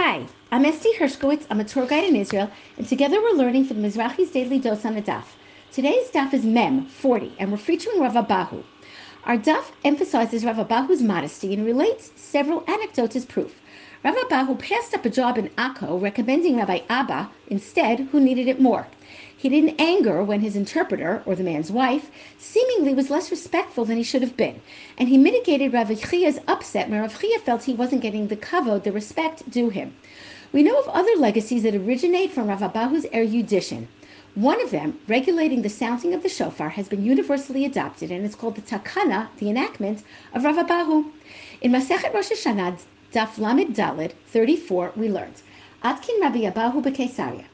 Hi, I'm Esti Herskowitz. I'm a tour guide in Israel, and together we're learning from the Mizrachi's Daily Dose on the Daf. Today's Daf is Mem 40, and we're featuring Rav Abahu. Our Daf emphasizes Rav Abahu's modesty and relates several anecdotes as proof. Rav Abahu passed up a job in Akko, recommending Rabbi Abba instead, who needed it more. He didn't anger when his interpreter, or the man's wife, seemingly was less respectful than he should have been, and he mitigated Rav Chia's upset when Rav Chia felt he wasn't getting the kavod, the respect due him. We know of other legacies that originate from Rav Abahu's erudition. One of them, regulating the sounding of the shofar, has been universally adopted, and it's called the takana, the enactment of Rav Abahu. In Masechet Rosh Hashanah, Daf Lamid Dalid 34, we learned. Atkin Rabbi Abahu Bekesaria.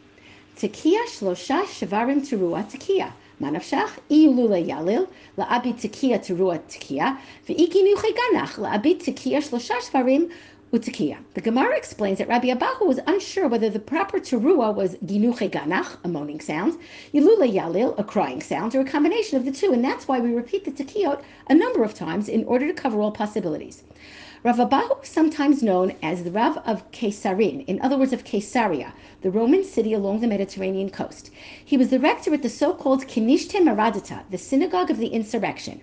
Tekiya Shlosha Shvarim Terua Tekiya. Manafshach Iulule Yalil La'abi Tekiya Terua Tekiya. Ve'ikinu Cheganach La'abi Tekiya Shlosha Shvarim Utekiya. The Gemara explains that Rabbi Abahu was unsure whether the proper terua was ginuche ganach, a moaning sound, yilule yalil, a crying sound, or a combination of the two, and that's why we repeat the tekiyot a number of times in order to cover all possibilities. Rav Abahu sometimes known as the Rav of Caesarin, in other words, of Caesarea, the Roman city along the Mediterranean coast. He was the rector at the so-called Kinishte Maradata, the synagogue of the insurrection.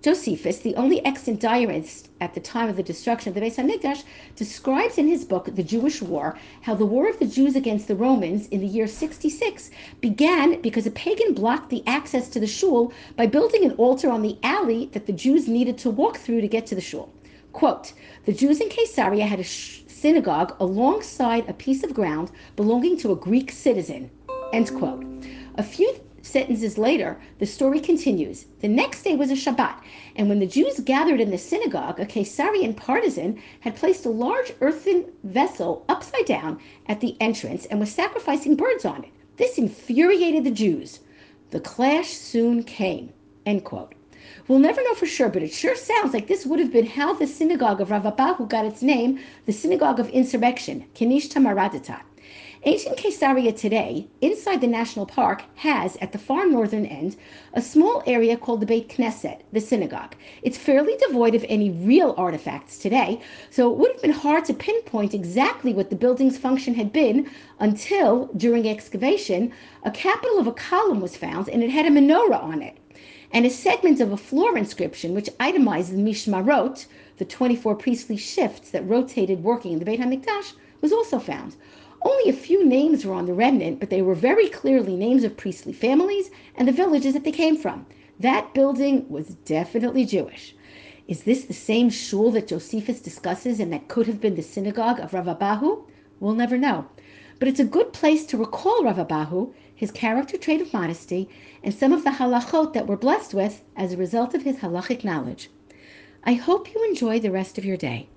Josephus, the only extant diarist at the time of the destruction of the Beis Hamikdash, describes in his book The Jewish War how the war of the Jews against the Romans in the year 66 began because a pagan blocked the access to the shul by building an altar on the alley that the Jews needed to walk through to get to the shul. Quote, the Jews in Caesarea had a synagogue alongside a piece of ground belonging to a Greek citizen. End quote. A few sentences later, the story continues. The next day was a Shabbat, and when the Jews gathered in the synagogue, a Caesarian partisan had placed a large earthen vessel upside down at the entrance and was sacrificing birds on it. This infuriated the Jews. The clash soon came. End quote. We'll never know for sure, but it sure sounds like this would have been how the synagogue of Rav Abahu got its name, the synagogue of insurrection, Kinishta Maradata. Ancient Caesarea today, inside the national park, has, at the far northern end, a small area called the Beit Knesset, the synagogue. It's fairly devoid of any real artifacts today, so it would have been hard to pinpoint exactly what the building's function had been until, during excavation, a capital of a column was found and it had a menorah on it and a segment of a floor inscription which itemized the Mishmarot, the 24 priestly shifts that rotated working in the Beit HaMikdash, was also found. Only a few names were on the remnant, but they were very clearly names of priestly families and the villages that they came from. That building was definitely Jewish. Is this the same shul that Josephus discusses and that could have been the synagogue of Rav Abahu? We'll never know. But it's a good place to recall Rav Abahu, his character trait of modesty, and some of the halachot that we're blessed with as a result of his halachic knowledge. I hope you enjoy the rest of your day.